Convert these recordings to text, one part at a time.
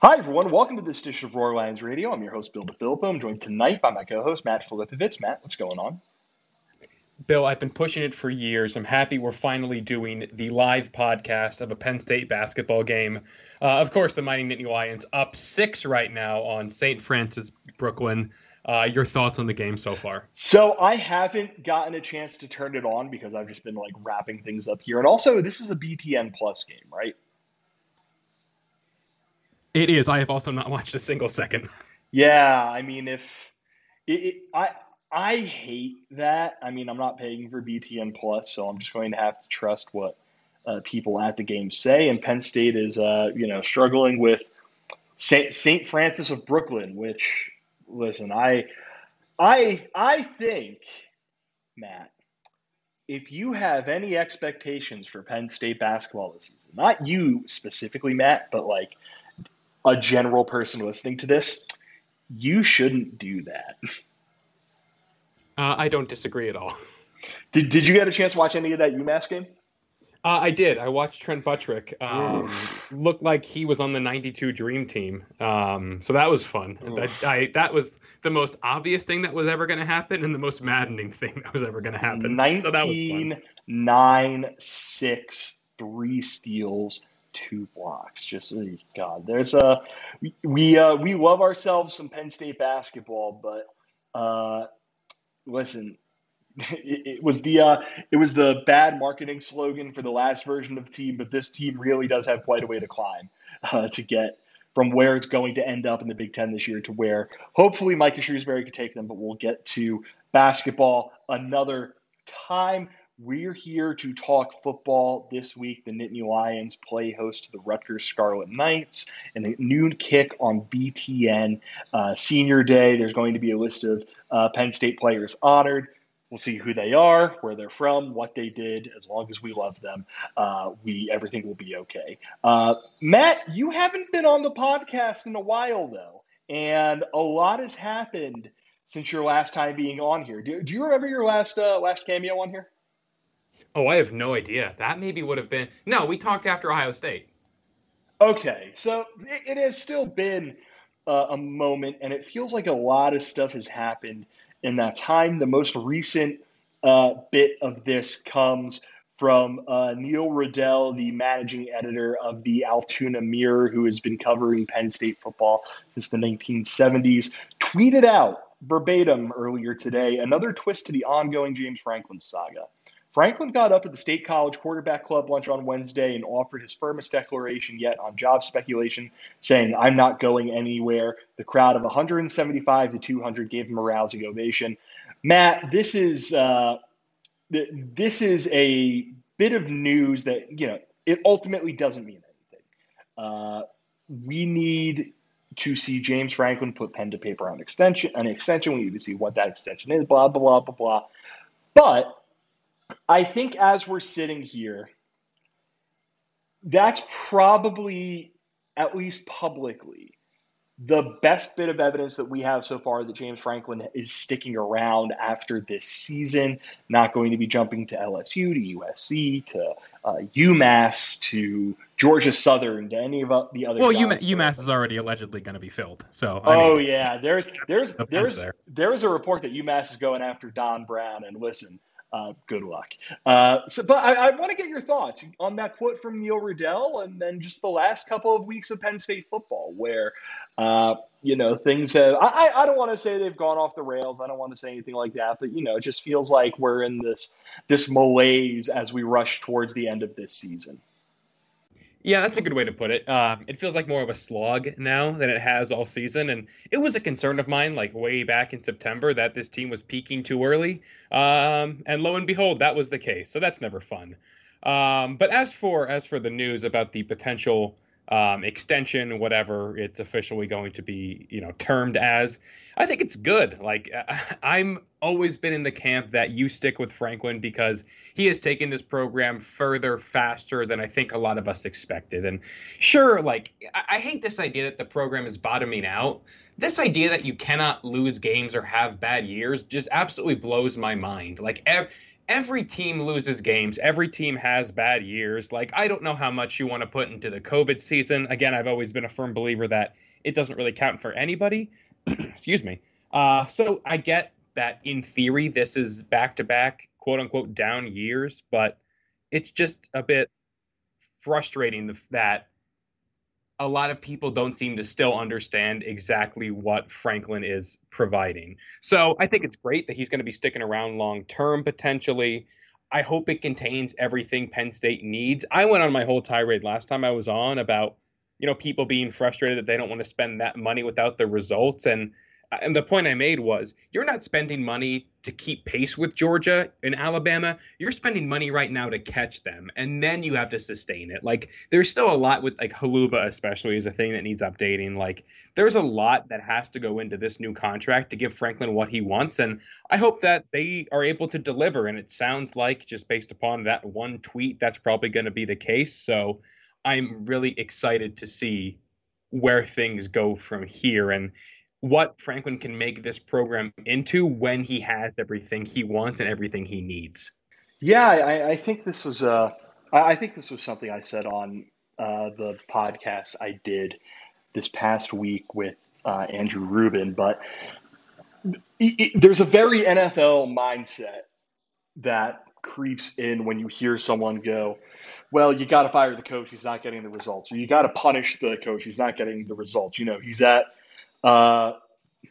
Hi, everyone. Welcome to this edition of Roar Lions Radio. I'm your host, Bill DeFilippo. I'm joined tonight by my co host, Matt Filipovitz. Matt, what's going on? Bill, I've been pushing it for years. I'm happy we're finally doing the live podcast of a Penn State basketball game. Uh, of course, the Mighty Nittany Lions up six right now on St. Francis, Brooklyn. Uh, your thoughts on the game so far? So I haven't gotten a chance to turn it on because I've just been like wrapping things up here. And also, this is a BTN Plus game, right? It is. I have also not watched a single second. Yeah, I mean, if it, it, I I hate that. I mean, I'm not paying for BTN Plus, so I'm just going to have to trust what uh, people at the game say. And Penn State is, uh, you know, struggling with St. Francis of Brooklyn, which, listen, I, I, I think, Matt, if you have any expectations for Penn State basketball this season, not you specifically, Matt, but like a general person listening to this, you shouldn't do that. Uh, I don't disagree at all. Did, did you get a chance to watch any of that UMass game? Uh, I did. I watched Trent Buttrick. Um, looked like he was on the '92 Dream Team, um, so that was fun. That, I, that was the most obvious thing that was ever going to happen, and the most maddening thing that was ever going to happen. 19, so that was fun. 9, 6, three steals, two blocks. Just oh, God, there's a we we, uh, we love ourselves some Penn State basketball, but uh, listen, it, it, was the uh, it was the bad marketing slogan for the last version of team, but this team really does have quite a way to climb uh, to get from where it's going to end up in the Big Ten this year to where hopefully Micah Shrewsberry could take them. But we'll get to basketball another time. We're here to talk football this week. The Nittany Lions play host to the Rutgers Scarlet Knights and a noon kick on BTN uh, Senior Day. There's going to be a list of uh, Penn State players honored. We'll see who they are, where they're from, what they did. As long as we love them, uh, we everything will be okay. Uh, Matt, you haven't been on the podcast in a while though, and a lot has happened since your last time being on here. Do, do you remember your last uh, last cameo on here? Oh, I have no idea. That maybe would have been. No, we talked after Ohio State. Okay, so it, it has still been uh, a moment, and it feels like a lot of stuff has happened in that time. The most recent uh, bit of this comes from uh, Neil Rudel, the managing editor of the Altoona Mirror, who has been covering Penn State football since the 1970s, tweeted out verbatim earlier today another twist to the ongoing James Franklin saga. Franklin got up at the State College Quarterback Club lunch on Wednesday and offered his firmest declaration yet on job speculation, saying, I'm not going anywhere. The crowd of 175 to 200 gave him a rousing ovation. Matt, this is uh, this is a bit of news that you know it ultimately doesn't mean anything. Uh, we need to see James Franklin put pen to paper on extension an extension. We need to see what that extension is. Blah blah blah blah blah. But I think as we're sitting here, that's probably, at least publicly, the best bit of evidence that we have so far that James Franklin is sticking around after this season, not going to be jumping to LSU, to USC, to uh, UMass, to Georgia Southern, to any of the other. Well, UMass, UMass is already allegedly going to be filled. So. I oh mean, yeah, there's there's there's there. there's a report that UMass is going after Don Brown, and listen, uh, good luck. Uh, so, but I, I want to get your thoughts on that quote from Neil Rudel, and then just the last couple of weeks of Penn State football, where uh, you know things have. I, I don't want to say they've gone off the rails. I don't want to say anything like that, but you know, it just feels like we're in this this malaise as we rush towards the end of this season. Yeah, that's a good way to put it. Um, it feels like more of a slog now than it has all season, and it was a concern of mine, like way back in September, that this team was peaking too early. Um, and lo and behold, that was the case. So that's never fun. Um, but as for as for the news about the potential um, extension, whatever it's officially going to be, you know, termed as. I think it's good. Like I'm always been in the camp that you stick with Franklin because he has taken this program further faster than I think a lot of us expected. And sure, like I, I hate this idea that the program is bottoming out. This idea that you cannot lose games or have bad years just absolutely blows my mind. Like every team loses games. Every team has bad years. Like, I don't know how much you want to put into the COVID season. Again, I've always been a firm believer that it doesn't really count for anybody. Excuse me. Uh, so I get that in theory, this is back to back, quote unquote, down years, but it's just a bit frustrating that a lot of people don't seem to still understand exactly what Franklin is providing. So I think it's great that he's going to be sticking around long term potentially. I hope it contains everything Penn State needs. I went on my whole tirade last time I was on about, you know, people being frustrated that they don't want to spend that money without the results. And and the point I made was you're not spending money to keep pace with Georgia and Alabama. You're spending money right now to catch them, and then you have to sustain it. Like there's still a lot with like Holuba especially is a thing that needs updating. Like there's a lot that has to go into this new contract to give Franklin what he wants, and I hope that they are able to deliver. And it sounds like just based upon that one tweet, that's probably going to be the case. So I'm really excited to see where things go from here and what Franklin can make this program into when he has everything he wants and everything he needs. Yeah, I, I think this was uh, I think this was something I said on uh, the podcast I did this past week with uh, Andrew Rubin, but it, it, there's a very NFL mindset that creeps in when you hear someone go, well, you got to fire the coach. He's not getting the results. Or you got to punish the coach. He's not getting the results. You know, he's at uh,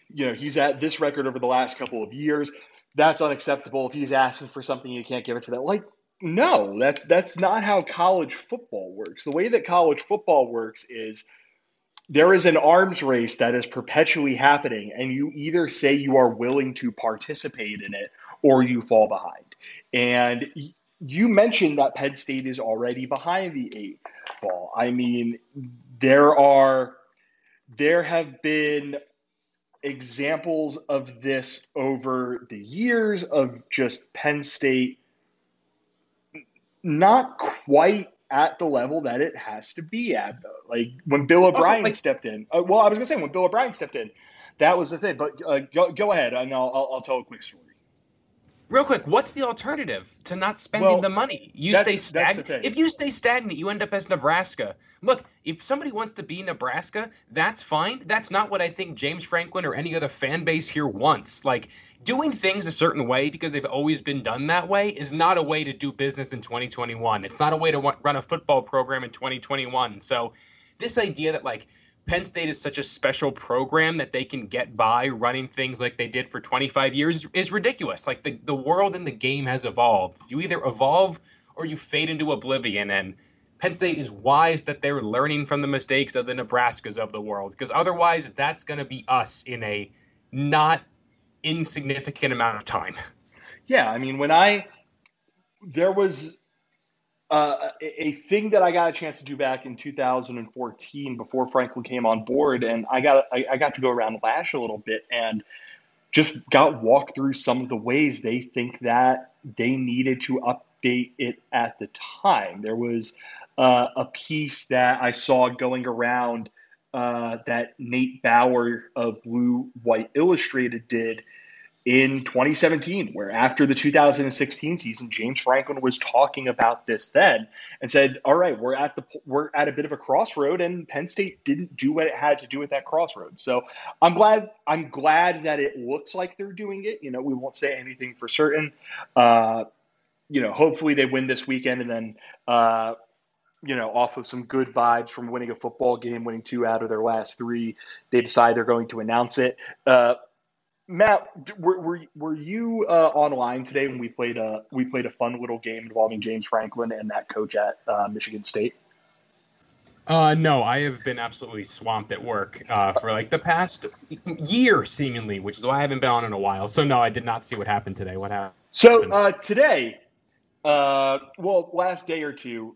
you know, he's at this record over the last couple of years. That's unacceptable. If he's asking for something, you can't give it to that. Like, no, that's that's not how college football works. The way that college football works is there is an arms race that is perpetually happening, and you either say you are willing to participate in it or you fall behind. And you mentioned that Penn State is already behind the eight ball. I mean, there are there have been examples of this over the years of just Penn State not quite at the level that it has to be at though. Like when Bill O'Brien like, stepped in. Uh, well, I was gonna say when Bill O'Brien stepped in, that was the thing. But uh, go, go ahead, and I'll, I'll, I'll tell a quick story. Real quick, what's the alternative to not spending well, the money? You stay stagnant. If you stay stagnant, you end up as Nebraska. Look, if somebody wants to be Nebraska, that's fine. That's not what I think James Franklin or any other fan base here wants. Like doing things a certain way because they've always been done that way is not a way to do business in 2021. It's not a way to run a football program in 2021. So this idea that like Penn State is such a special program that they can get by running things like they did for 25 years is ridiculous. Like the, the world and the game has evolved. You either evolve or you fade into oblivion. And Penn State is wise that they're learning from the mistakes of the Nebraskas of the world because otherwise that's going to be us in a not insignificant amount of time. Yeah, I mean, when I there was uh, a, thing that I got a chance to do back in 2014 before Franklin came on board, and I got I, I got to go around Lasch a little bit and just got walked through some of the ways they think that they needed to update it at the time. There was uh, a piece that I saw going around uh, that Nate Bauer of Blue White Illustrated did in 2017, where after the 2016 season, James Franklin was talking about this then and said, "All right, we're at the we're at a bit of a crossroad, and Penn State didn't do what it had to do at that crossroad." So I'm glad I'm glad that it looks like they're doing it. You know, we won't say anything for certain. Uh, you know, hopefully they win this weekend, and then. Uh, you know, off of some good vibes from winning a football game, winning two out of their last three, they decide they're going to announce it. Uh, Matt, were, were, were you uh, online today when we played a we played a fun little game involving James Franklin and that coach at uh, Michigan State? Uh, no, I have been absolutely swamped at work uh, for like the past year, seemingly, which is why I haven't been on in a while. So no, I did not see what happened today. What happened? So uh, today, uh, well, last day or two,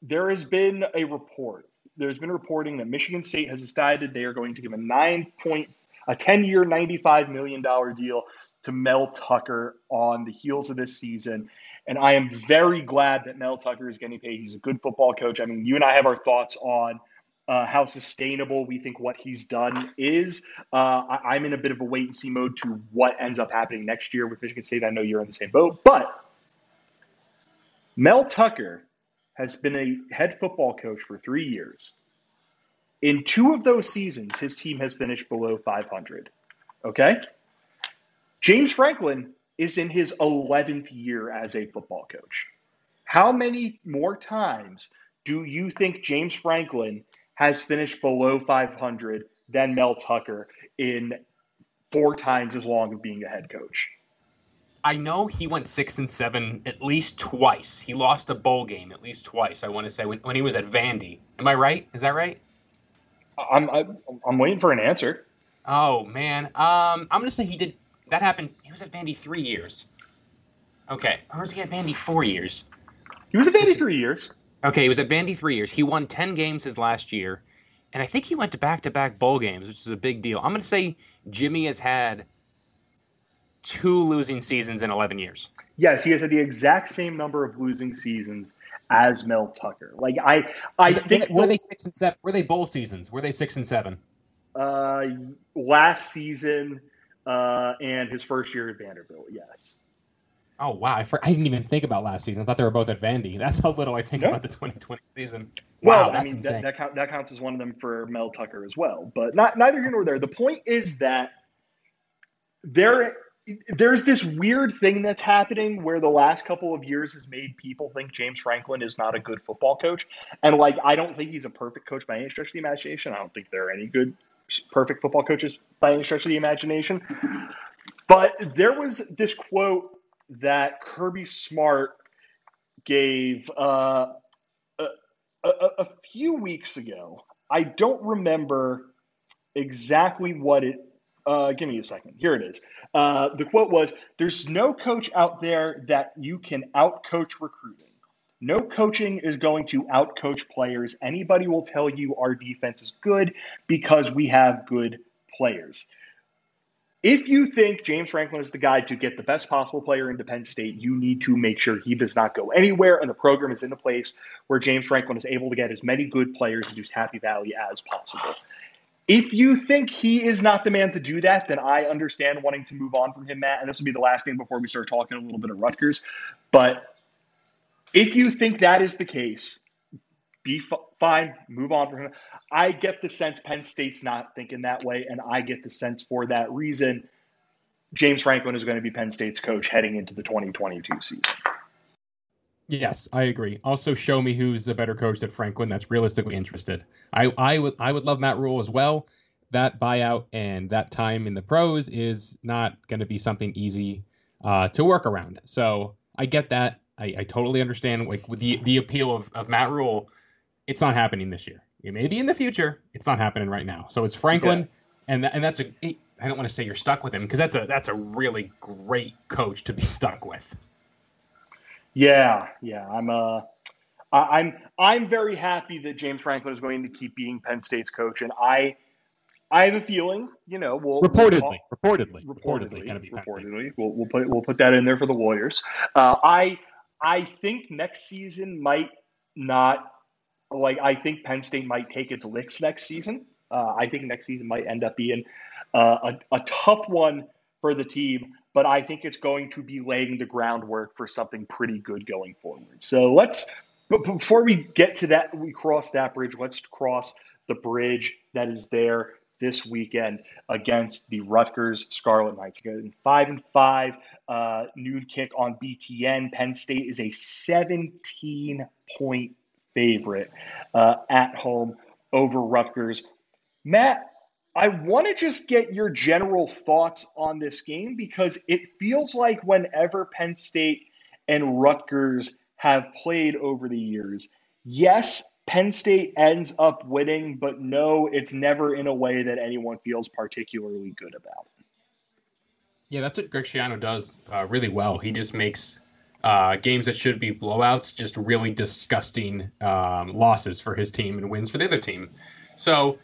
there has been a report. There's been reporting that Michigan State has decided they are going to give a nine point a 10 year, $95 million deal to Mel Tucker on the heels of this season. And I am very glad that Mel Tucker is getting paid. He's a good football coach. I mean, you and I have our thoughts on uh, how sustainable we think what he's done is. Uh, I, am in a bit of a wait and see mode to what ends up happening next year with Michigan State. I know you're in the same boat, but Mel Tucker has been a head football coach for three years. In two of those seasons, his team has finished below 500. Okay? James Franklin is in his 11th year as a football coach. How many more times do you think James Franklin has finished below 500 than Mel Tucker in four times as long of being a head coach? I know he went six and seven at least twice. He lost a bowl game at least twice. I want to say when, when he was at Vandy. Am I right? Is that right? I'm I'm, I'm waiting for an answer. Oh man, um, I'm gonna say he did. That happened. He was at Vandy three years. Okay, or was he at Vandy four years? He was at Vandy three years. Okay, he was at Vandy three years. He won ten games his last year, and I think he went to back-to-back bowl games, which is a big deal. I'm gonna say Jimmy has had two losing seasons in 11 years. Yes, he has had the exact same number of losing seasons as Mel Tucker. Like I, I think were they six and seven? Were they bowl seasons? Were they six and seven? Uh, last season, uh, and his first year at Vanderbilt. Yes. Oh wow! I, I, didn't even think about last season. I thought they were both at Vandy. That's how little I think about the 2020 season. Wow, well, I mean that, that, count, that counts as one of them for Mel Tucker as well. But not neither here nor there. The point is that there there's this weird thing that's happening where the last couple of years has made people think James Franklin is not a good football coach. And like, I don't think he's a perfect coach by any stretch of the imagination. I don't think there are any good, perfect football coaches by any stretch of the imagination. But there was this quote that Kirby Smart gave uh, a, a, a few weeks ago. I don't remember exactly what it uh, give me a second. Here it is. Uh, the quote was There's no coach out there that you can outcoach recruiting. No coaching is going to outcoach players. Anybody will tell you our defense is good because we have good players. If you think James Franklin is the guy to get the best possible player into Penn State, you need to make sure he does not go anywhere and the program is in a place where James Franklin is able to get as many good players into Happy Valley as possible. If you think he is not the man to do that, then I understand wanting to move on from him, Matt. And this will be the last thing before we start talking a little bit of Rutgers. But if you think that is the case, be f- fine, move on from him. I get the sense Penn State's not thinking that way, and I get the sense for that reason James Franklin is going to be Penn State's coach heading into the 2022 season. Yes, I agree. Also, show me who's a better coach than Franklin. That's realistically interested. I, I would I would love Matt Rhule as well. That buyout and that time in the pros is not going to be something easy uh, to work around. So I get that. I, I totally understand like with the the appeal of, of Matt Rhule. It's not happening this year. It may be in the future. It's not happening right now. So it's Franklin, and and that's a. I don't want to say you're stuck with him because that's a that's a really great coach to be stuck with. Yeah, yeah. I'm uh I'm I'm very happy that James Franklin is going to keep being Penn State's coach, and I I have a feeling, you know, we'll reportedly, we'll reportedly, reportedly, reportedly, reportedly, we'll, we'll put we'll put that in there for the Warriors. Uh, I I think next season might not like I think Penn State might take its licks next season. Uh, I think next season might end up being uh, a, a tough one for the team but I think it's going to be laying the groundwork for something pretty good going forward. So let's, but before we get to that, we cross that bridge. Let's cross the bridge that is there this weekend against the Rutgers Scarlet Knights. Again, five and five, uh, noon kick on BTN. Penn State is a 17 point favorite uh, at home over Rutgers. Matt, I want to just get your general thoughts on this game because it feels like whenever Penn State and Rutgers have played over the years, yes, Penn State ends up winning, but no, it's never in a way that anyone feels particularly good about. Yeah, that's what Greg Schiano does uh, really well. He just makes uh, games that should be blowouts just really disgusting um, losses for his team and wins for the other team. So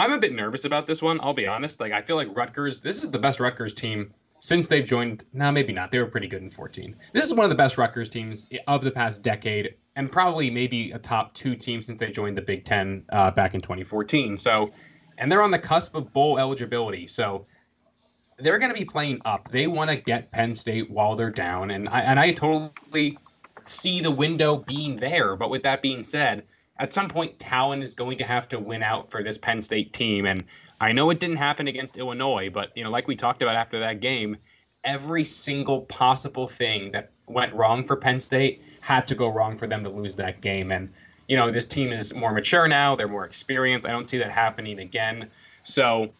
I'm a bit nervous about this one. I'll be honest. Like I feel like Rutgers. This is the best Rutgers team since they've joined. No, nah, maybe not. They were pretty good in 14. This is one of the best Rutgers teams of the past decade, and probably maybe a top two team since they joined the Big Ten uh, back in 2014. So, and they're on the cusp of bowl eligibility. So they're going to be playing up. They want to get Penn State while they're down, and I and I totally see the window being there. But with that being said, at some point, talent is going to have to win out for this Penn State team. And I know it didn't happen against Illinois, but you know, like we talked about after that game, every single possible thing that went wrong for Penn State had to go wrong for them to lose that game. And you know, this team is more mature now; they're more experienced. I don't see that happening again. So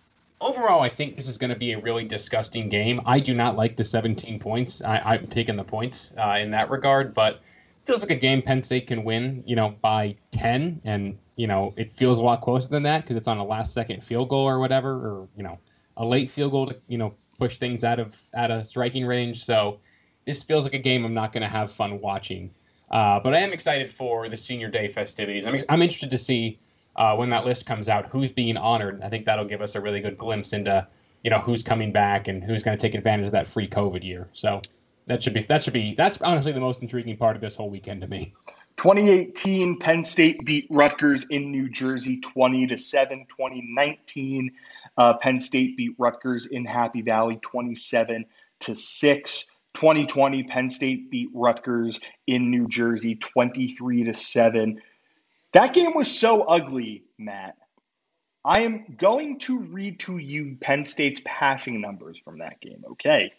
overall, I think this is going to be a really disgusting game. I do not like the 17 points. I, am taking the points uh, in that regard, but feels like a game Penn State can win, you know, by 10, and you know it feels a lot closer than that because it's on a last second field goal or whatever, or you know, a late field goal to you know push things out of out of striking range. So this feels like a game I'm not going to have fun watching. Uh, but I am excited for the senior day festivities. I'm, I'm interested to see uh, when that list comes out who's being honored. I think that'll give us a really good glimpse into you know who's coming back and who's going to take advantage of that free COVID year. So that should be that should be that's honestly the most intriguing part of this whole weekend to me. 2018 Penn State beat Rutgers in New Jersey 20 to 7. 2019 uh, Penn State beat Rutgers in Happy Valley 27 to 6. 2020 Penn State beat Rutgers in New Jersey 23 to 7. That game was so ugly, Matt. I am going to read to you Penn State's passing numbers from that game, okay?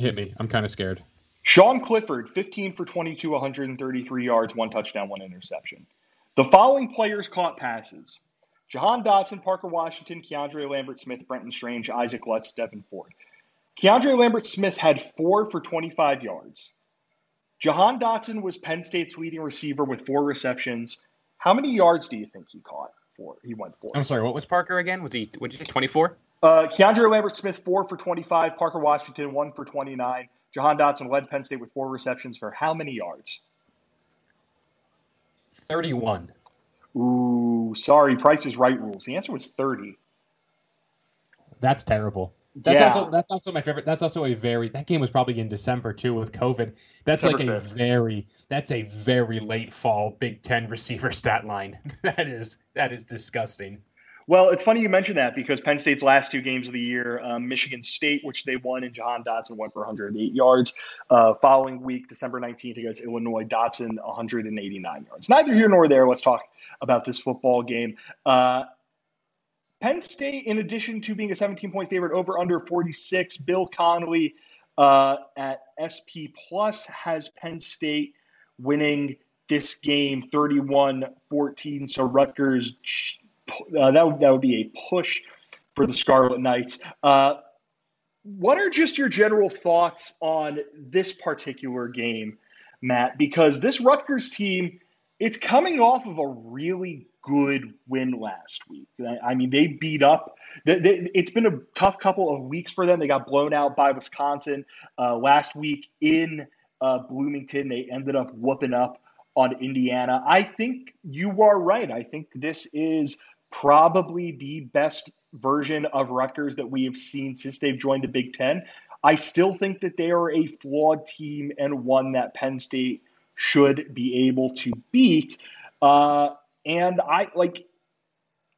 Hit me. I'm kind of scared. Sean Clifford, 15 for 22, 133 yards, one touchdown, one interception. The following players caught passes Jahan Dotson, Parker Washington, Keandre Lambert Smith, Brenton Strange, Isaac Lutz, Devyn Ford. Keandre Lambert Smith had four for 25 yards. Jahan Dotson was Penn State's leading receiver with four receptions. How many yards do you think he caught? For he went for. I'm sorry. What was Parker again? Was he? What did you say? 24? Uh, Keandre Lambert Smith, four for 25. Parker Washington, one for 29. Jahan Dotson led Penn State with four receptions for how many yards? 31. Ooh, sorry, Price is Right rules. The answer was 30. That's terrible. That's yeah. also that's also my favorite. That's also a very that game was probably in December too with COVID. That's December like a 5th. very that's a very late fall Big Ten receiver stat line. that is that is disgusting. Well, it's funny you mentioned that because Penn State's last two games of the year, um, Michigan State, which they won, and Jahan Dotson went for 108 yards. Uh, following week, December 19th against Illinois, Dotson 189 yards. Neither here nor there. Let's talk about this football game. Uh, Penn State, in addition to being a 17 point favorite over under 46, Bill Connelly uh, at SP Plus has Penn State winning this game 31 14. So Rutgers uh, that, would, that would be a push for the Scarlet Knights. Uh, what are just your general thoughts on this particular game, Matt? Because this Rutgers team, it's coming off of a really good win last week. I mean, they beat up. it's been a tough couple of weeks for them. They got blown out by Wisconsin uh, last week in uh, Bloomington. They ended up whooping up on Indiana. I think you are right. I think this is probably the best version of Rutgers that we have seen since they've joined the Big Ten. I still think that they are a flawed team and one that Penn State should be able to beat. Uh, and I like,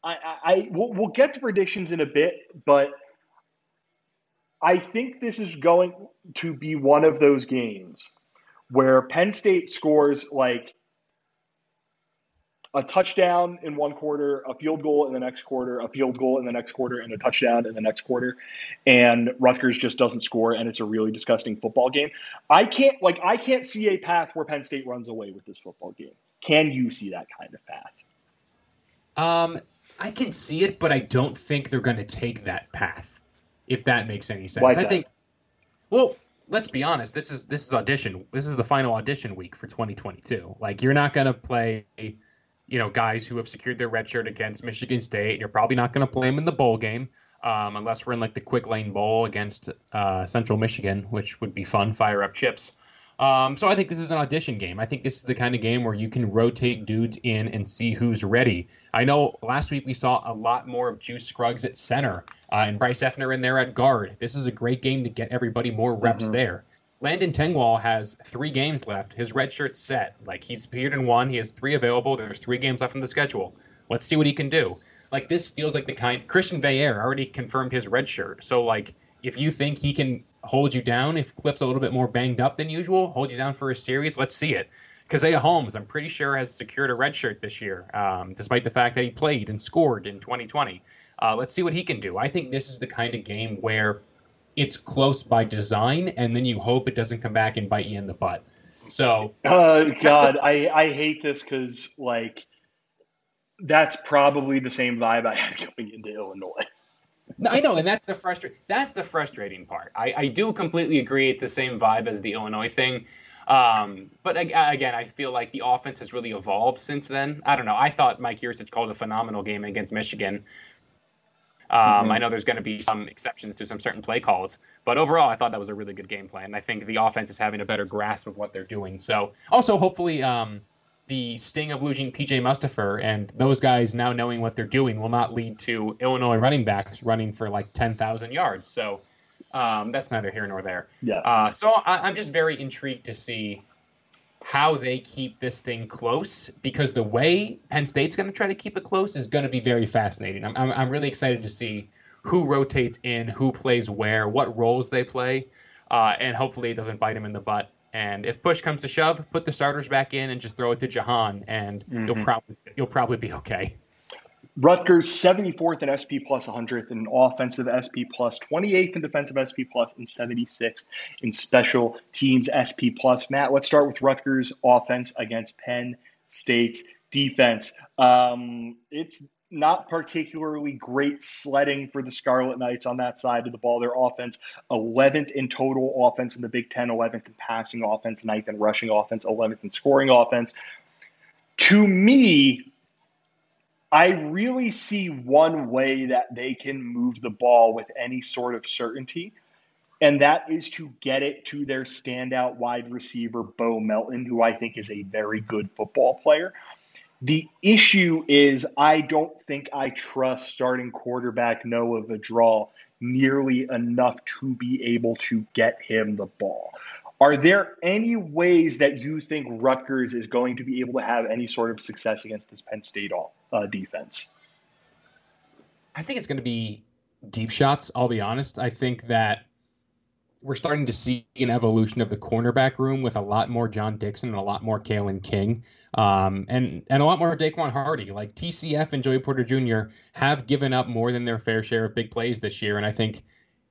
I, I we'll, we'll get to predictions in a bit, but I think this is going to be one of those games where Penn State scores like a touchdown in one quarter, a field goal in the next quarter, a field goal in the next quarter, and a touchdown in the next quarter. And Rutgers just doesn't score, and it's a really disgusting football game. I can't like I can't see a path where Penn State runs away with this football game. Can you see that kind of path? Um, I can see it, but I don't think they're going to take that path. If that makes any sense, I think. Well, let's be honest. This is this is audition. This is the final audition week for 2022. Like you're not going to play you know, guys who have secured their red shirt against Michigan State. You're probably not going to play them in the bowl game um, unless we're in like the Quick Lane Bowl against uh, Central Michigan, which would be fun. Fire up chips. Um, so I think this is an audition game. I think this is the kind of game where you can rotate dudes in and see who's ready. I know last week we saw a lot more of Juice Scruggs at center uh, and Bryce Effner in there at guard. This is a great game to get everybody more reps mm-hmm. there. Landon Tengwall has three games left. His red shirt's set. Like he's appeared in one. He has three available. There's three games left in the schedule. Let's see what he can do. Like this feels like the kind Christian Veilleux already confirmed his red shirt. So like if you think he can hold you down. If Cliff's a little bit more banged up than usual, hold you down for a series. Let's see it. Caziah Holmes, I'm pretty sure, has secured a red shirt this year, um, despite the fact that he played and scored in 2020. Uh, let's see what he can do. I think this is the kind of game where it's close by design, and then you hope it doesn't come back and bite you in the butt. So, uh, God, I, I hate this because like that's probably the same vibe I had coming into Illinois. I know, and that's the frustra- That's the frustrating part. I, I do completely agree. It's the same vibe as the Illinois thing. Um, but again, I feel like the offense has really evolved since then. I don't know. I thought Mike Yurcich called a phenomenal game against Michigan. Um, mm-hmm. I know there's going to be some exceptions to some certain play calls, but overall, I thought that was a really good game plan. I think the offense is having a better grasp of what they're doing. So, also, hopefully, um, the sting of losing PJ Mustipher and those guys now knowing what they're doing will not lead to Illinois running backs running for like 10,000 yards. So, um, that's neither here nor there. Yeah. Uh, so I, am just very intrigued to see how they keep this thing close because the way Penn State's going to try to keep it close is going to be very fascinating. I'm, I'm, I'm, really excited to see who rotates in, who plays where, what roles they play, uh, and hopefully it doesn't bite them in the butt. And if push comes to shove, put the starters back in and just throw it to Jahan, and mm-hmm. you'll probably you'll probably be okay. Rutgers 74th in SP plus 100th in offensive SP plus, 28th in defensive SP plus, and 76th in special teams SP plus. Matt, let's start with Rutgers offense against Penn State's defense. Um, it's not particularly great sledding for the Scarlet Knights on that side of the ball. Their offense, 11th in total offense in the Big Ten, 11th in passing offense, 9th in rushing offense, 11th in scoring offense. To me, I really see one way that they can move the ball with any sort of certainty, and that is to get it to their standout wide receiver, Bo Melton, who I think is a very good football player. The issue is, I don't think I trust starting quarterback Noah Vedral nearly enough to be able to get him the ball. Are there any ways that you think Rutgers is going to be able to have any sort of success against this Penn State uh, defense? I think it's going to be deep shots. I'll be honest. I think that we're starting to see an evolution of the cornerback room with a lot more John Dixon and a lot more Kalen King, um, and and a lot more Daequan Hardy. Like TCF and Joey Porter Jr. have given up more than their fair share of big plays this year, and I think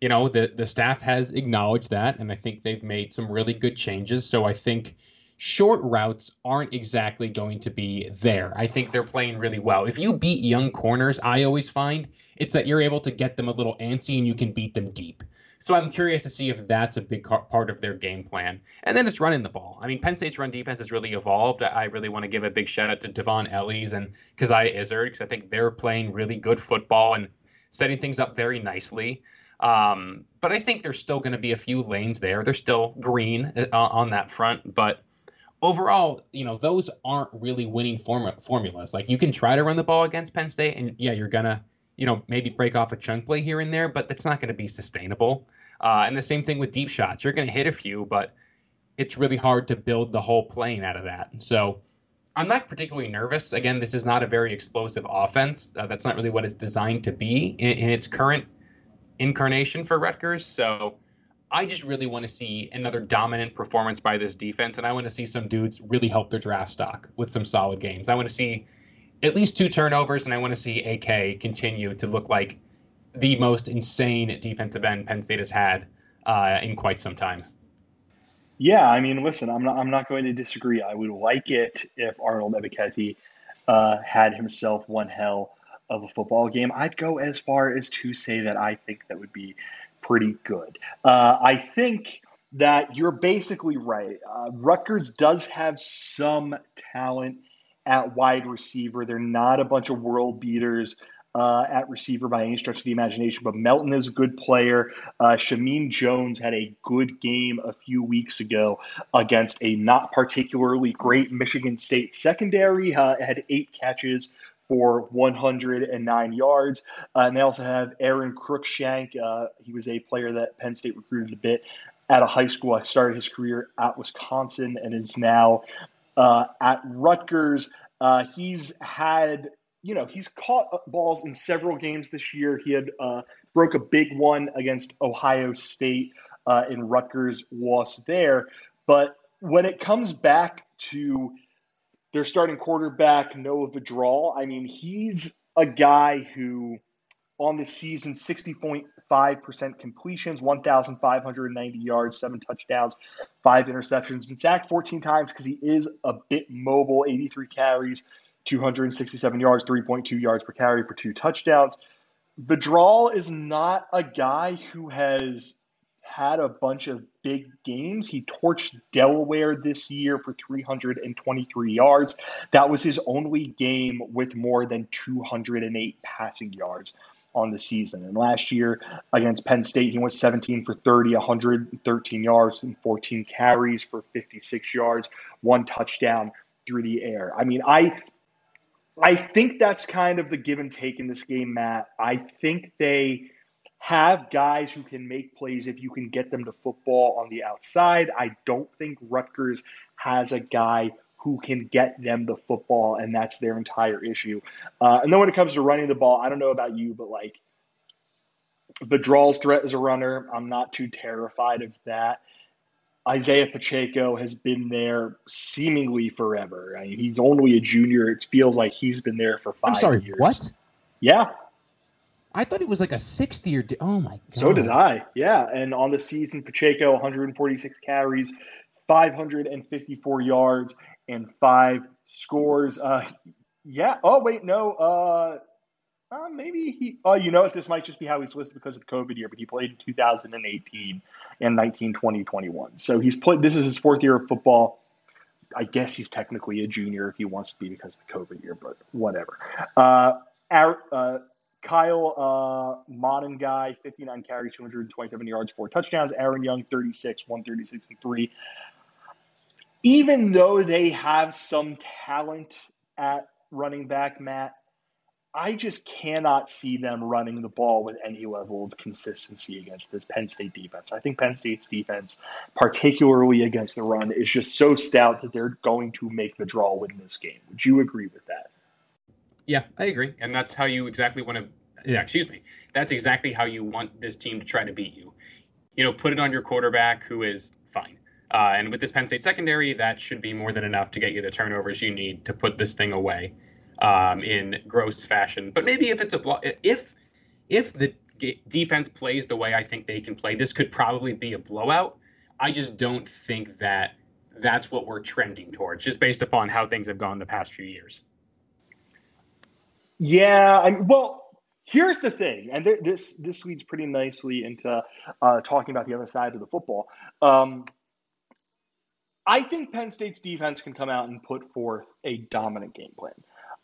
you know, the the staff has acknowledged that, and I think they've made some really good changes. So I think short routes aren't exactly going to be there. I think they're playing really well. If you beat young corners, I always find it's that you're able to get them a little antsy and you can beat them deep. So I'm curious to see if that's a big part of their game plan. And then it's running the ball. I mean, Penn State's run defense has really evolved. I really want to give a big shout out to D'Von Ellies and Coziah Izzard because I think they're playing really good football and setting things up very nicely. Um, but I think there's still going to be a few lanes there. They're still green uh, on that front, but overall, you know, those aren't really winning form- formulas. Like you can try to run the ball against Penn State, and yeah, you're gonna, you know, maybe break off a chunk play here and there, but that's not going to be sustainable. Uh, and the same thing with deep shots. You're going to hit a few, but it's really hard to build the whole plane out of that. So I'm not particularly nervous. Again, this is not a very explosive offense. Uh, that's not really what it's designed to be in, in its current incarnation for Rutgers. So I just really want to see another dominant performance by this defense, and I want to see some dudes really help their draft stock with some solid games. I want to see at least two turnovers, and I want to see AK continue to look like the most insane defensive end Penn State has had uh, in quite some time. Yeah, I mean, listen, I'm not, I'm not going to disagree. I would like it if Arnold Ebiketie uh, had himself one hell of a football game, I'd go as far as to say that I think that would be pretty good. Uh, I think that you're basically right. Uh, Rutgers does have some talent at wide receiver. They're not a bunch of world beaters. Uh, at receiver by any stretch of the imagination, but Melton is a good player. Uh, Shameen Jones had a good game a few weeks ago against a not particularly great Michigan State secondary. Uh, had eight catches for 109 yards. Uh, and they also have Aron Cruickshank. Uh, he was a player that Penn State recruited a bit at a high school. I started his career at Wisconsin and is now uh, at Rutgers. Uh, he's had you know, he's caught balls in several games this year. He had uh, broke a big one against Ohio State uh, in Rutgers loss there. But when it comes back to their starting quarterback, Noah Vedral, I mean, he's a guy who on the season 60.5% completions, 1,590 yards, seven touchdowns, five interceptions. Been sacked 14 times because he is a bit mobile, 83 carries, 267 yards, 3.2 yards per carry for two touchdowns. Vedral is not a guy who has had a bunch of big games. He torched Delaware this year for 323 yards. That was his only game with more than 208 passing yards on the season. And last year against Penn State, he went 17 for 30, 113 yards, and 14 carries for 56 yards, one touchdown through the air. I mean, I I think that's kind of the give and take in this game, Matt. I think they have guys who can make plays if you can get them to football on the outside. I don't think Rutgers has a guy who can get them the football, and that's their entire issue. Uh, and then when it comes to running the ball, I don't know about you, but like Vedral's threat as a runner, I'm not too terrified of that. Isaiah Pacheco has been there seemingly forever. I mean, he's only a junior. It feels like he's been there for 5 I'm sorry, years. what? Yeah. I thought it was like a 60 or. Oh my god. So did I. Yeah. And on the season, Pacheco 146 carries, 554 yards, and five scores. Uh, yeah. Oh wait, no. Uh, uh, maybe he. Oh, you know what? This might just be how he's listed because of the COVID year, but he played in 2018 and 19, 20, 21. So he's played. This is his fourth year of football. I guess he's technically a junior if he wants to be because of the COVID year, but whatever. Uh, our, uh, Kyle uh, Monangai, 59 carries, 227 yards, four touchdowns. Aaron Young, 36, 136 and three. Even though they have some talent at running back, Matt, I just cannot see them running the ball with any level of consistency against this Penn State defense. I think Penn State's defense, particularly against the run, is just so stout that they're going to make the draw win this game. Would you agree with that? Yeah, I agree, and that's how you exactly want to. Yeah, excuse me. That's exactly how you want this team to try to beat you. You know, put it on your quarterback, who is fine. Uh, and with this Penn State secondary, that should be more than enough to get you the turnovers you need to put this thing away um, in gross fashion. But maybe if it's a blo- if if the defense plays the way I think they can play, this could probably be a blowout. I just don't think that that's what we're trending towards, just based upon how things have gone the past few years. Yeah, I well, here's the thing, and th- this this leads pretty nicely into uh, talking about the other side of the football. Um, I think Penn State's defense can come out and put forth a dominant game plan.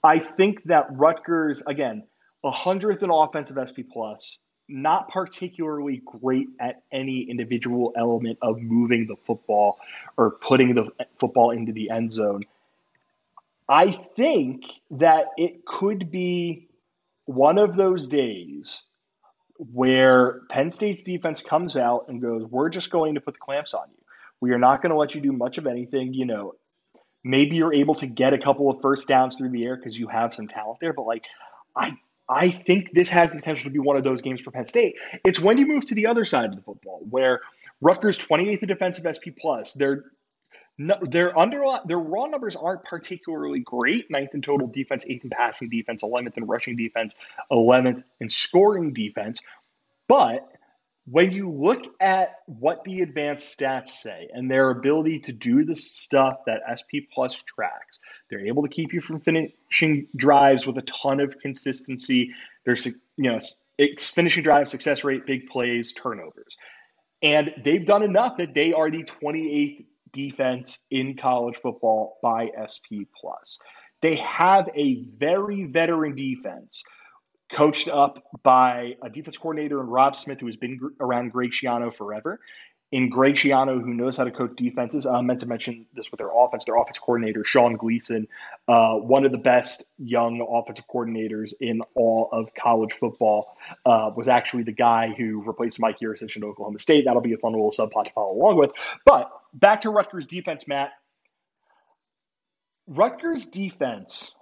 I think that Rutgers, again, a hundredth in offensive SP plus, not particularly great at any individual element of moving the football or putting the football into the end zone. I think that it could be one of those days where Penn State's defense comes out and goes, We're just going to put the clamps on you. We are not going to let you do much of anything. You know, maybe you're able to get a couple of first downs through the air because you have some talent there, but like, I I think this has the potential to be one of those games for Penn State. It's when you move to the other side of the football where Rutgers 28th in defensive SP plus. They're no, their under their raw numbers aren't particularly great. Ninth in total defense, eighth in passing defense, eleventh in rushing defense, eleventh in scoring defense. But when you look at what the advanced stats say and their ability to do the stuff that SP Plus tracks, they're able to keep you from finishing drives with a ton of consistency. There's, you know, it's finishing drive success rate, big plays, turnovers. And they've done enough that they are the 28th defense in college football by SP plus. They have a very veteran defense coached up by a defense coordinator in Robb Smith, who has been around Greg Schiano forever. In Greg Schiano, who knows how to coach defenses, I meant to mention this with their offense. Their offense coordinator, Sean Gleason, uh, one of the best young offensive coordinators in all of college football, uh, was actually the guy who replaced Mike Yurcich in Oklahoma State. That'll be a fun little subplot to follow along with. But back to Rutgers defense, Matt. Rutgers defense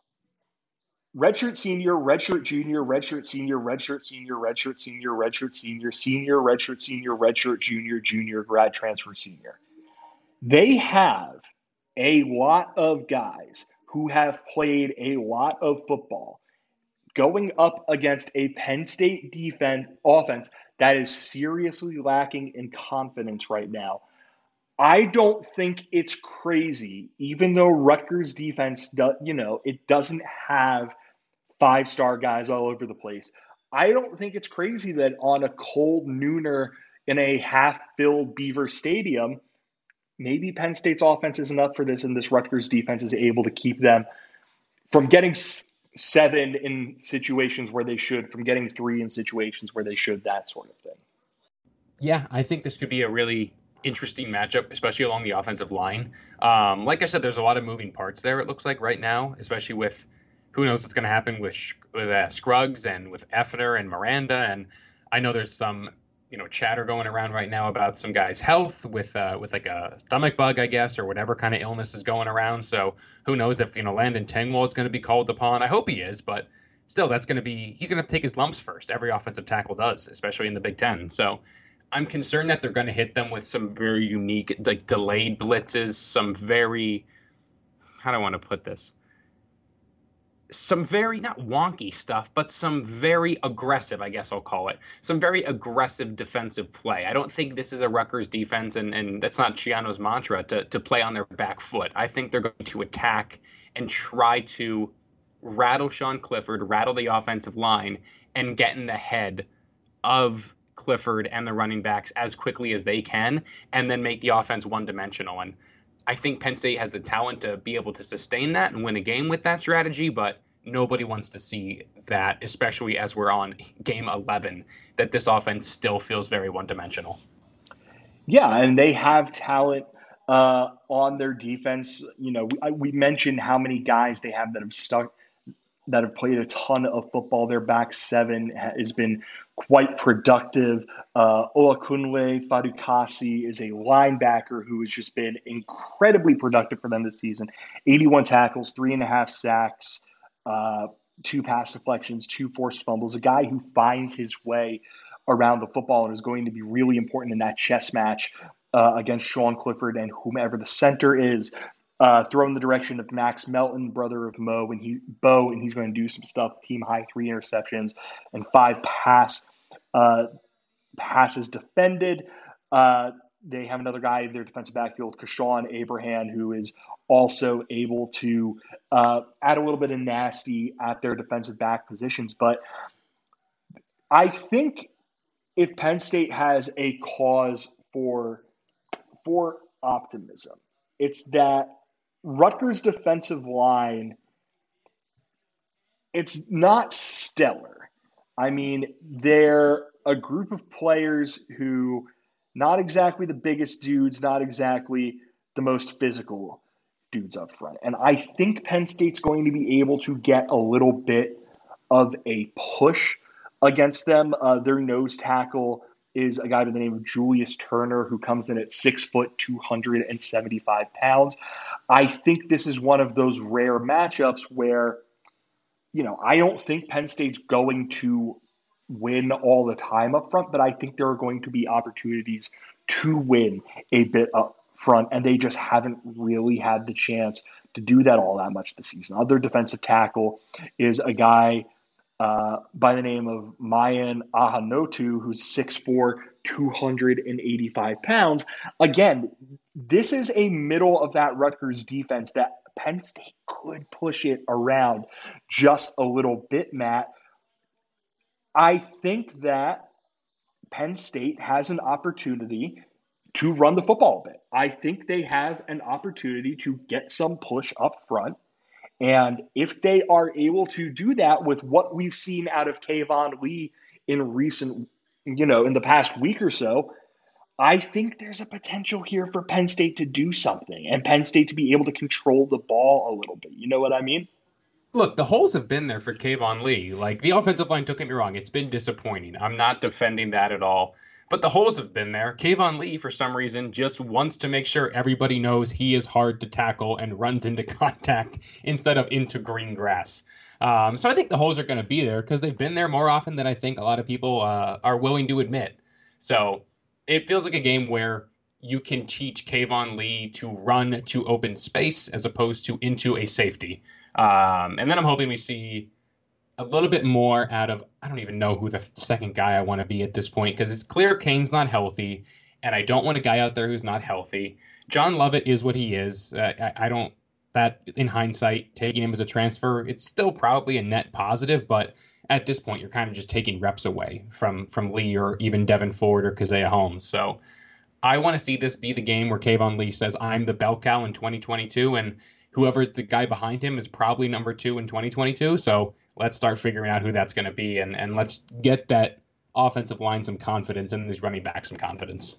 redshirt senior, redshirt junior, redshirt senior, redshirt senior, redshirt senior, redshirt senior, senior, redshirt senior, redshirt junior, junior, grad transfer senior. They have a lot of guys who have played a lot of football going up against a Penn State defense offense that is seriously lacking in confidence right now. I don't think it's crazy, even though Rutgers defense, do, you know, it doesn't have five star guys all over the place. I don't think it's crazy that on a cold nooner in a half filled Beaver Stadium, maybe Penn State's offense is enough for this, and this Rutgers defense is able to keep them from getting seven in situations where they should, from getting three in situations where they should, that sort of thing. Yeah, I think this could be a really interesting matchup, especially along the offensive line. Um, like I said, there's a lot of moving parts there. It looks like right now, especially with who knows what's going to happen with with uh, Scruggs and with Effner and Miranda. And I know there's some you know chatter going around right now about some guy's health with uh, with like a stomach bug, I guess, or whatever kind of illness is going around. So who knows if you know Landon Tengwall is going to be called upon? I hope he is, but still, that's going to be he's going to take his lumps first. Every offensive tackle does, especially in the Big Ten. So I'm concerned that they're going to hit them with some very unique, like delayed blitzes, some very how do I want to put this? some very not wonky stuff, but some very aggressive, I guess I'll call it, some very aggressive defensive play. I don't think this is a Rutgers defense, and, and that's not Schiano's mantra to, to play on their back foot. I think they're going to attack and try to rattle Sean Clifford, rattle the offensive line, and get in the head of Clifford and the running backs as quickly as they can, and then make the offense one dimensional. And I think Penn State has the talent to be able to sustain that and win a game with that strategy, but nobody wants to see that, especially as we're on game 11, that this offense still feels very one dimensional. Yeah, and they have talent uh, on their defense. You know, we, we, mentioned how many guys they have that have stuck, that have played a ton of football. Their back seven has been quite productive. Uh, Olakunle Fatukasi is a linebacker who has just been incredibly productive for them this season. 81 tackles, three and a half sacks, uh, two pass deflections, two forced fumbles, a guy who finds his way around the football and is going to be really important in that chess match uh, against Sean Clifford and whomever the center is. Uh, throw in the direction of Max Melton, brother of Mo, and he Bo, and he's going to do some stuff. Team high three interceptions and five pass uh, passes defended. Uh, they have another guy in their defensive backfield, Kessawn Abraham, who is also able to uh, add a little bit of nasty at their defensive back positions. But I think if Penn State has a cause for for optimism, it's that Rutgers defensive line. It's not stellar. I mean, they're a group of players who not exactly the biggest dudes, not exactly the most physical dudes up front. And I think Penn State's going to be able to get a little bit of a push against them. Uh, their nose tackle is a guy by the name of Julius Turner, who comes in at six foot, 275 pounds. I think this is one of those rare matchups where, you know, I don't think Penn State's going to win all the time up front, but I think there are going to be opportunities to win a bit up front, and they just haven't really had the chance to do that all that much this season. Other defensive tackle is a guy uh, by the name of Mayan Ahanotu, who's 6'4, 285 pounds. Again, this is a middle of that Rutgers defense that Penn State could push it around just a little bit, Matt. I think that Penn State has an opportunity to run the football a bit. I think they have an opportunity to get some push up front. And if they are able to do that with what we've seen out of Keyvone Lee in recent, you know, in the past week or so, I think there's a potential here for Penn State to do something and Penn State to be able to control the ball a little bit. You know what I mean? Look, the holes have been there for Keyvone Lee. Like the offensive line, don't get me wrong, it's been disappointing. I'm not defending that at all. But the holes have been there. Keyvone Lee, for some reason, just wants to make sure everybody knows he is hard to tackle and runs into contact instead of into green grass. Um, so I think the holes are going to be there because they've been there more often than I think a lot of people uh, are willing to admit. So it feels like a game where you can teach Keyvone Lee to run to open space as opposed to into a safety. Um, and then I'm hoping we see a little bit more out of I don't even know who the second guy I want to be at this point because it's clear Cain's not healthy, and I don't want a guy out there who's not healthy. John Lovett is what he is. Uh, I, I don't that in hindsight taking him as a transfer, it's still probably a net positive, but at this point you're kind of just taking reps away from from Lee or even Devyn Ford or Caziah Holmes. So I want to see this be the game where Keyvone Lee says I'm the bell cow in 2022, and whoever the guy behind him is probably number two in 2022. So let's start figuring out who that's going to be, and and let's get that offensive line some confidence and these running back some confidence.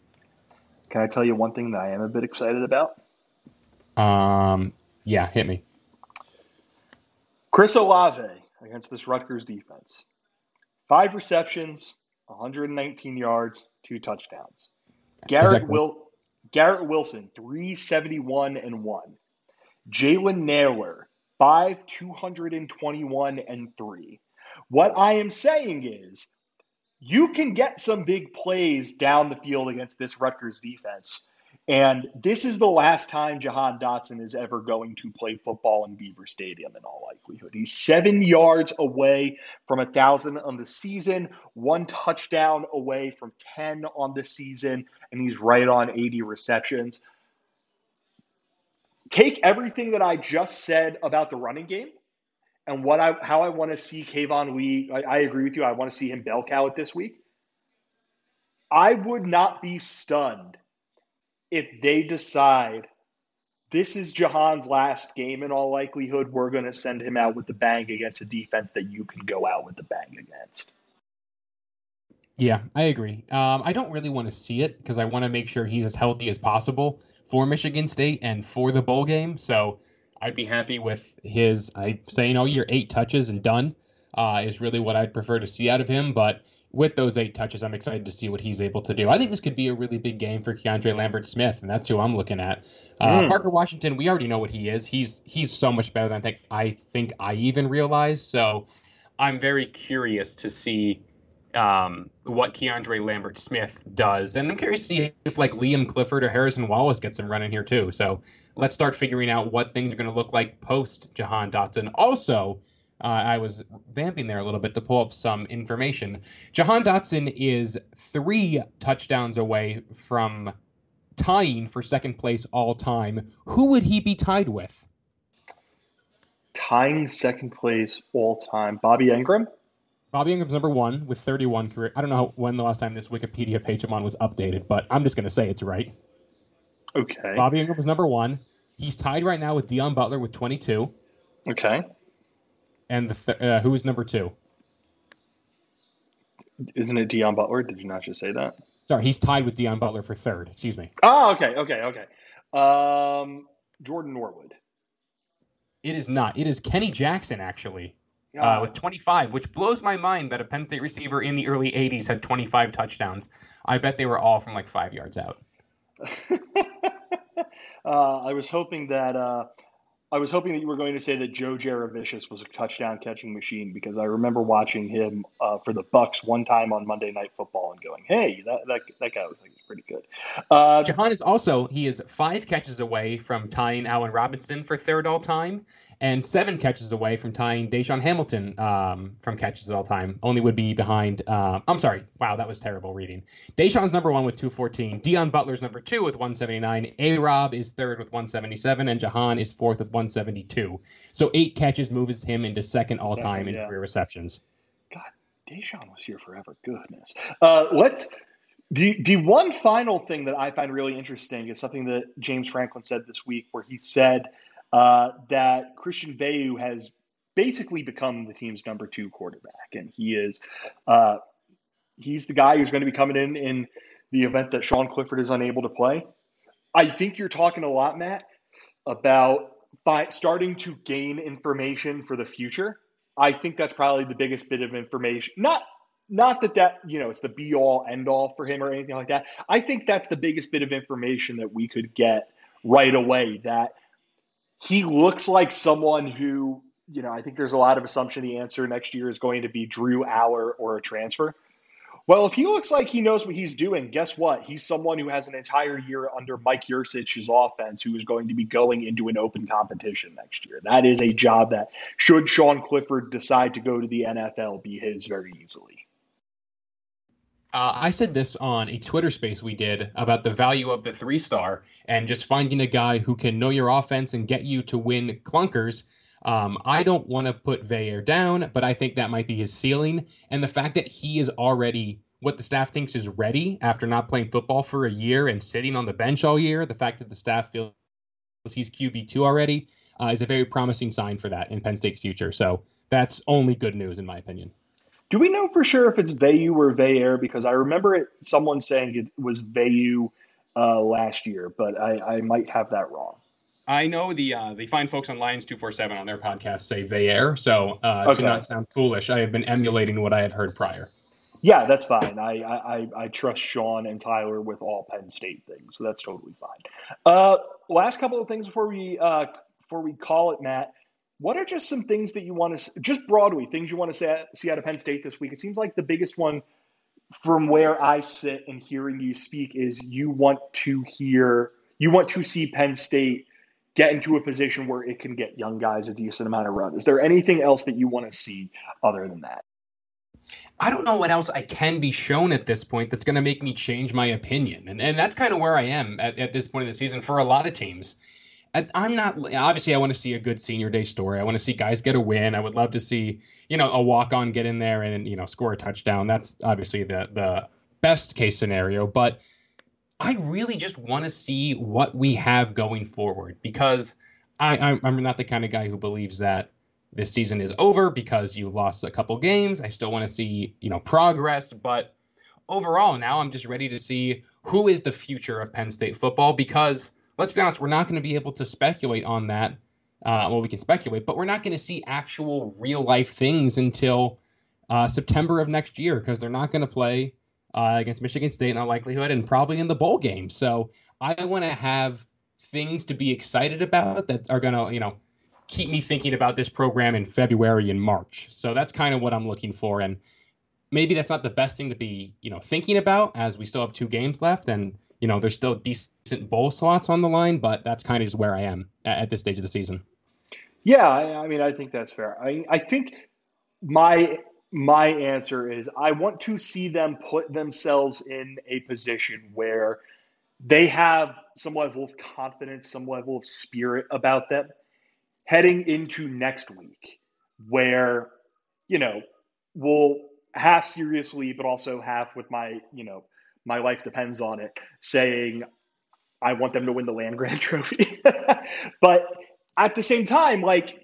Can I tell you one thing that I am a bit excited about? Um, yeah, hit me. Chris Olave against this Rutgers defense. Five receptions, 119 yards, two touchdowns. Garrett exactly. Will Garrett Wilson, 371 and 1. Jalen Nailor, 5 221 and 3. What I am saying is you can get some big plays down the field against this Rutgers defense. And this is the last time Jahan Dotson is ever going to play football in Beaver Stadium in all likelihood. He's seven yards away from a thousand on the season, one touchdown away from 10 on the season, and he's right on 80 receptions. Take everything that I just said about the running game and what I how I want to see Keyvone Lee. I, I agree with you. I want to see him bell cow it this week. I would not be stunned if they decide this is Jahan's last game in all likelihood, we're going to send him out with the bang against a defense that you can go out with the bang against. Yeah, I agree. Um, I don't really want to see it because I want to make sure he's as healthy as possible for Michigan State and for the bowl game. So I'd be happy with his. I say, you know, your eight touches and done uh, is really what I'd prefer to see out of him. But with those eight touches, I'm excited to see what he's able to do. I think this could be a really big game for Keandre Lambert Smith, and that's who I'm looking at. Uh, mm. Parker Washington, we already know what he is. He's he's so much better than I think I think I even realized. So I'm very curious to see um, what Keandre Lambert Smith does, and I'm curious to see if like Liam Clifford or Harrison Wallace gets some running here too. So let's start figuring out what things are going to look like post Jahan Dotson. Also uh, I was vamping there a little bit to pull up some information. Jahan Dotson is three touchdowns away from tying for second place all time. Who would he be tied with? Tying second place all time, Bobby Engram. Bobby Engram's number one with 31 career. I don't know when the last time this Wikipedia page I'm on was updated, but I'm just going to say it's right. Okay. Bobby Engram was number one. He's tied right now with Deon Butler with 22. Okay. And the th- uh, who is number two? Isn't it Deon Butler? Did you not just say that? Sorry, he's tied with Deon Butler for third. Excuse me. Oh, okay, okay, okay. Um, Jordan Norwood. It is not. It is Kenny Jackson actually. Uh, with 25, which blows my mind that a Penn State receiver in the early 80s had 25 touchdowns. I bet they were all from like five yards out. uh, I was hoping that uh, I was hoping that you were going to say that Joe Jurevicius was a touchdown catching machine because I remember watching him uh, for the Bucs one time on Monday Night Football and going, "Hey, that that, that guy was like pretty good." Uh, Jahan is also he is five catches away from tying Allen Robinson for third all time, and seven catches away from tying DaeSean Hamilton um, from catches at all time. Only would be behind. Uh, I'm sorry. Wow, that was terrible reading. DaeSean's number one with 214. Deon Butler's number two with 179. A Rob is third with 177, and Jahan is fourth with 172. So eight catches moves him into second all time in career receptions. God, DaeSean was here forever. Goodness. Uh, let's. The, the one final thing that I find really interesting is something that James Franklin said this week, where he said uh, that Christian Veilleux has basically become the team's number two quarterback, and he is uh, he's the guy who's going to be coming in in the event that Sean Clifford is unable to play. I think you're talking a lot, Matt, about by starting to gain information for the future. I think that's probably the biggest bit of information. Not not that that you know it's the be all end all for him or anything like that. I think that's the biggest bit of information that we could get right away. That he looks like someone who you know, I think there's a lot of assumption the answer next year is going to be Drew Allar or a transfer. Well, if he looks like he knows what he's doing, guess what? He's someone who has an entire year under Mike Yurcich's offense who is going to be going into an open competition next year. That is a job that, should Sean Clifford decide to go to the NFL, be his very easily. Uh, I said this on a Twitter space we did about the value of the three star and just finding a guy who can know your offense and get you to win clunkers. Um, I don't want to put Veilleux down, but I think that might be his ceiling. And the fact that he is already what the staff thinks is ready after not playing football for a year and sitting on the bench all year, the fact that the staff feels he's QB2 already uh, is a very promising sign for that in Penn State's future. So that's only good news, in my opinion. Do we know for sure if it's Veilleux or Veilleux? Because I remember it, someone saying it was Veilleux uh, last year, but I, I might have that wrong. I know the uh, the fine folks on Lions two four seven on their podcast say Veilleux, so uh, okay. to not sound foolish, I have been emulating what I had heard prior. Yeah, that's fine. I, I, I trust Sean and Tyler with all Penn State things, so that's totally fine. Uh, last couple of things before we uh, before we call it, Matt. What are just some things that you want to just broadly things you want to see out of Penn State this week? It seems like the biggest one from where I sit and hearing you speak is you want to hear you want to see Penn State get into a position where it can get young guys a decent amount of run. Is there anything else that you want to see other than that? I don't know what else I can be shown at this point that's going to make me change my opinion. And, and that's kind of where I am at, at this point in the season for a lot of teams. I'm not obviously I want to see a good senior day story. I want to see guys get a win. I would love to see, you know, a walk on get in there and, you know, score a touchdown. That's obviously the the best case scenario, but I really just want to see what we have going forward because I, I'm not the kind of guy who believes that this season is over because you lost a couple games. I still want to see, you know, progress, but overall now I'm just ready to see who is the future of Penn State football because let's be honest, we're not going to be able to speculate on that. Uh, well, we can speculate, but we're not going to see actual real life things until uh, September of next year because they're not going to play uh, against Michigan State in all likelihood and probably in the bowl game. So I want to have things to be excited about that are going to, you know, keep me thinking about this program in February and March. So that's kind of what I'm looking for. And maybe that's not the best thing to be, you know, thinking about as we still have two games left and, you know, there's still decent bowl slots on the line, but that's kind of just where I am at, at this stage of the season. Yeah, I, I mean, I think that's fair. I, I think my my answer is I want to see them put themselves in a position where they have some level of confidence, some level of spirit about them heading into next week, where, you know, we'll half seriously, but also half with my, you know, my life depends on it, saying, I want them to win the land grant trophy. but at the same time, like,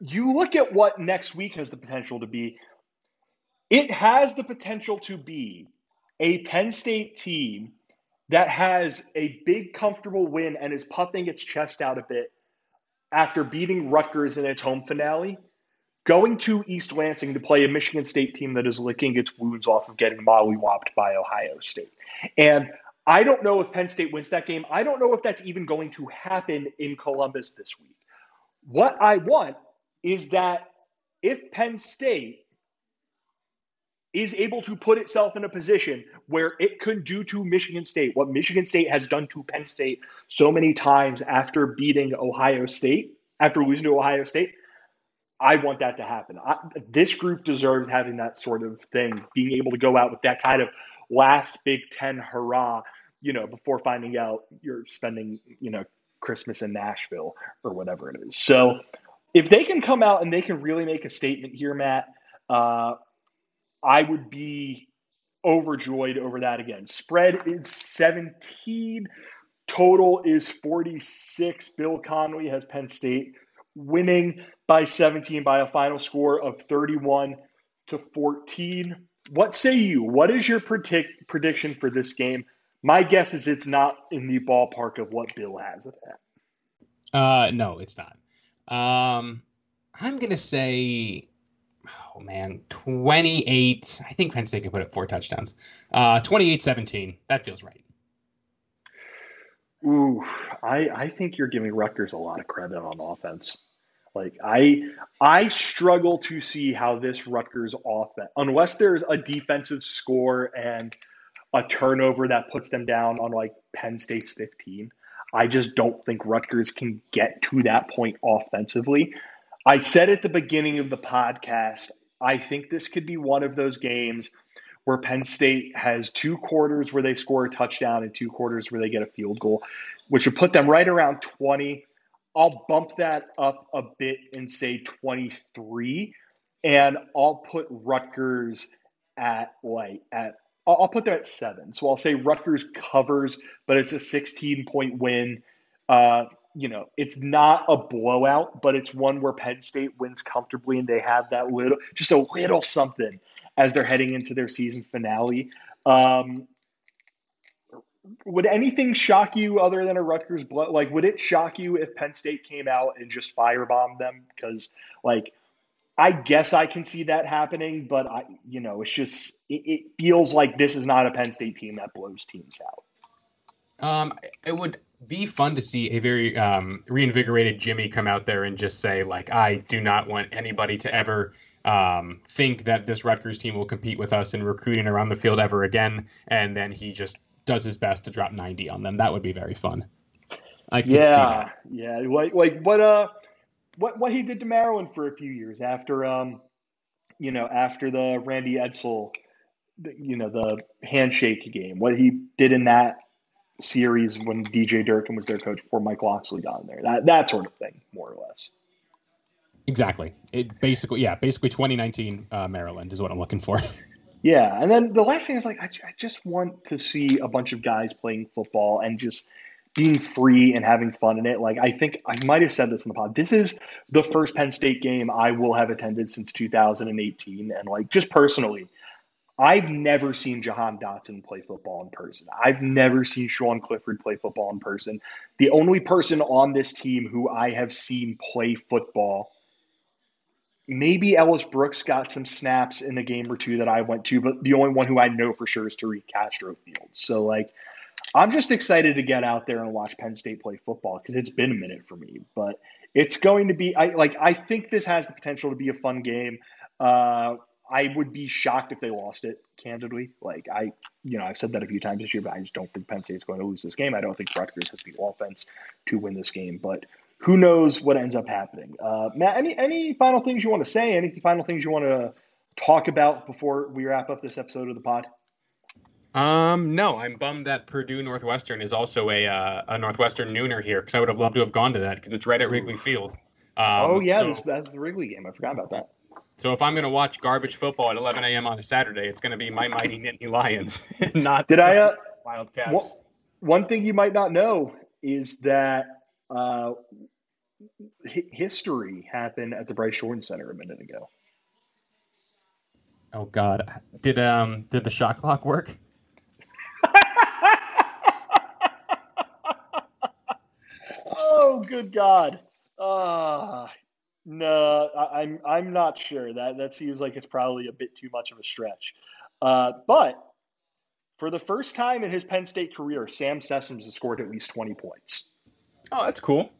you look at what next week has the potential to be. It has the potential to be a Penn State team that has a big, comfortable win and is puffing its chest out a bit after beating Rutgers in its home finale, going to East Lansing to play a Michigan State team that is licking its wounds off of getting mollywopped by Ohio State. And I don't know if Penn State wins that game. I don't know if that's even going to happen in Columbus this week. What I want is that if Penn State is able to put itself in a position where it could do to Michigan State what Michigan State has done to Penn State so many times after beating Ohio State, after losing to Ohio State. I want that to happen. I, this group deserves having that sort of thing, being able to go out with that kind of last Big Ten hurrah, you know, before finding out you're spending, you know, Christmas in Nashville or whatever it is. So if they can come out and they can really make a statement here, Matt, uh, I would be overjoyed over that again. Spread is 17. Total is 46. Bill Connelly has Penn State winning by 17 by a final score of 31 to 14. What say you? What is your predict- prediction for this game? My guess is it's not in the ballpark of what Bill has it at. Uh, no, it's not. Um, I'm gonna say oh man, 28. I think Penn State can put up four touchdowns. Uh, 28-17. That feels right. Ooh, I, I think you're giving Rutgers a lot of credit on offense. Like I I struggle to see how this Rutgers offense, unless there's a defensive score and a turnover that puts them down on like Penn State's 15. I just don't think Rutgers can get to that point offensively. I said at the beginning of the podcast, I think this could be one of those games where Penn State has two quarters where they score a touchdown and two quarters where they get a field goal, which would put them right around 20. I'll bump that up a bit and say 23, and I'll put Rutgers at like at I'll put them at seven. So I'll say Rutgers covers, but it's a 16 point win. Uh, you know, it's not a blowout, but it's one where Penn State wins comfortably and they have that little, just a little something as they're heading into their season finale. Um, would anything shock you other than a Rutgers blood? Like, would it shock you if Penn State came out and just firebombed them? Because, like, I guess I can see that happening, but I, you know, it's just it, it feels like this is not a Penn State team that blows teams out. Um, it would be fun to see a very um, reinvigorated Jimmy come out there and just say, like, I do not want anybody to ever um, think that this Rutgers team will compete with us in recruiting around the field ever again, and then he just does his best to drop 90 on them. That would be very fun. I yeah, yeah, like like what uh what what he did to Maryland for a few years after um you know after the Randy Edsall you know the handshake game what he did in that series when DJ Durkin was their coach before Mike Locksley got in there that that sort of thing more or less. Exactly. It basically, yeah, basically 2019 uh, Maryland is what I'm looking for. Yeah, and then the last thing is like I, I just want to see a bunch of guys playing football and just being free and having fun in it. Like I think I might have said this in the pod. This is the first Penn State game I will have attended since 2018, and like just personally, I've never seen Jahan Dotson play football in person. I've never seen Sean Clifford play football in person. The only person on this team who I have seen play football Maybe Ellis Brooks got some snaps in a game or two that I went to, but the only one who I know for sure is Tariq Castro Fields. So, like, I'm just excited to get out there and watch Penn State play football because it's been a minute for me. But it's going to be, I like, I think this has the potential to be a fun game. Uh, I would be shocked if they lost it, candidly. Like I, you know, I've said that a few times this year, but I just don't think Penn State's going to lose this game. I don't think Rutgers has the offense to win this game. But who knows what ends up happening. Uh, Matt, any any final things you want to say? Any final things you want to talk about before we wrap up this episode of the pod? Um, no, I'm bummed that Purdue Northwestern is also a uh, a Northwestern nooner here because I would have loved to have gone to that because it's right at Wrigley Field. Um, oh yeah, so, this, that's the Wrigley game. I forgot about that. So if I'm going to watch garbage football at 11 a.m. on a Saturday, it's going to be my mighty Nittany Lions, not did I uh, Wildcats. one thing you might not know is that uh, history happened at the Bryce Jordan Center a minute ago. Oh God! Did um did the shot clock work? oh, good God! Uh, no, I, I'm I'm not sure. That that seems like it's probably a bit too much of a stretch. Uh, but for the first time in his Penn State career, Sam Sessoms has scored at least 20 points. Oh, that's cool.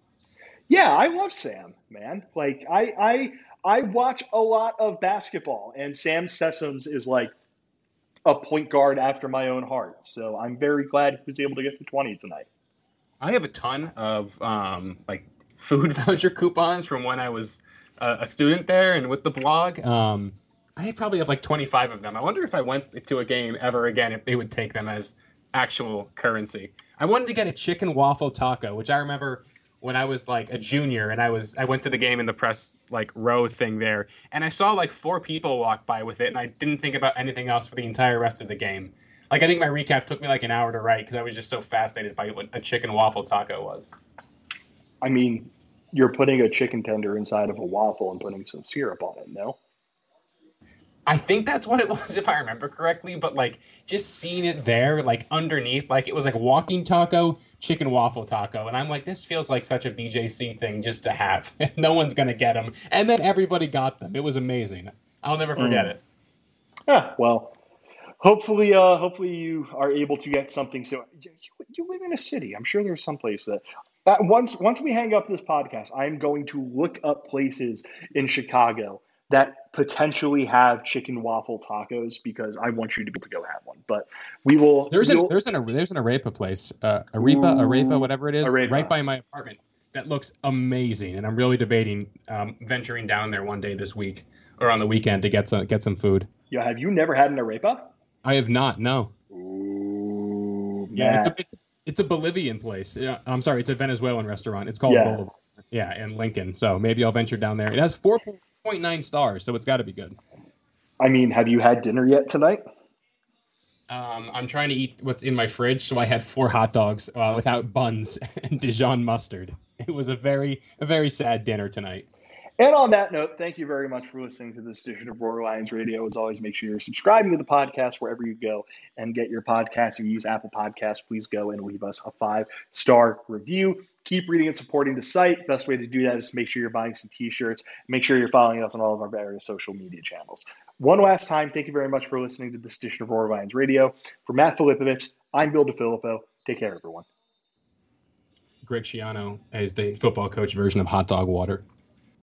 Yeah, I love Sam, man. Like I I I watch a lot of basketball, and Sam Sessoms is like a point guard after my own heart. So I'm very glad he was able to get to 20 tonight. I have a ton of um, like food voucher coupons from when I was a, a student there and with the blog. Um, I probably have like 25 of them. I wonder if I went to a game ever again if they would take them as actual currency. I wanted to get a chicken waffle taco, which I remember when I was like a junior and I was I went to the game in the press like row thing there and I saw like four people walk by with it and I didn't think about anything else for the entire rest of the game. Like I think my recap took me like an hour to write because I was just so fascinated by what a chicken waffle taco was. I mean, you're putting a chicken tender inside of a waffle and putting some syrup on it, no? I think that's what it was, if I remember correctly. But like just seeing it there, like underneath, like it was like walking taco, chicken waffle taco, and I'm like, this feels like such a BJC thing just to have. no one's gonna get them, and then everybody got them. It was amazing. I'll never forget mm. it. Yeah, well, hopefully, uh, hopefully you are able to get something. So you, you live in a city. I'm sure there's some place that Uh, once once we hang up this podcast, I'm going to look up places in Chicago that potentially have chicken waffle tacos because I want you to be able to go have one. But we will. There's we'll, an there's an there's an arepa place, uh, arepa arepa whatever it is, Arepa. right by my apartment. That looks amazing, and I'm really debating um, venturing down there one day this week or on the weekend to get some get some food. Yeah, have you never had an arepa? I have not. No. Ooh, Yeah, it's a it's, it's a Bolivian place. Yeah, I'm sorry, it's a Venezuelan restaurant. It's called Yeah. Bolivar. Yeah, in Lincoln. So maybe I'll venture down there. It has 4.9 stars, so it's got to be good. I mean, have you had dinner yet tonight? Um, I'm trying to eat what's in my fridge, so I had four hot dogs uh, without buns and Dijon mustard. It was a very a very sad dinner tonight. And on that note, thank you very much for listening to this edition of Roar Lions Radio. As always, make sure you're subscribing to the podcast wherever you go and get your podcast. If you use Apple Podcasts, please go and leave us a five star review. Keep reading and supporting the site. Best way to do that is make sure you're buying some t shirts. Make sure you're following us on all of our various social media channels. One last time, thank you very much for listening to this edition of Roar Lions Radio. For Matt Filipovitz, I'm Bill DeFilippo. Take care, everyone. Greg Schiano is the football coach version of hot dog water.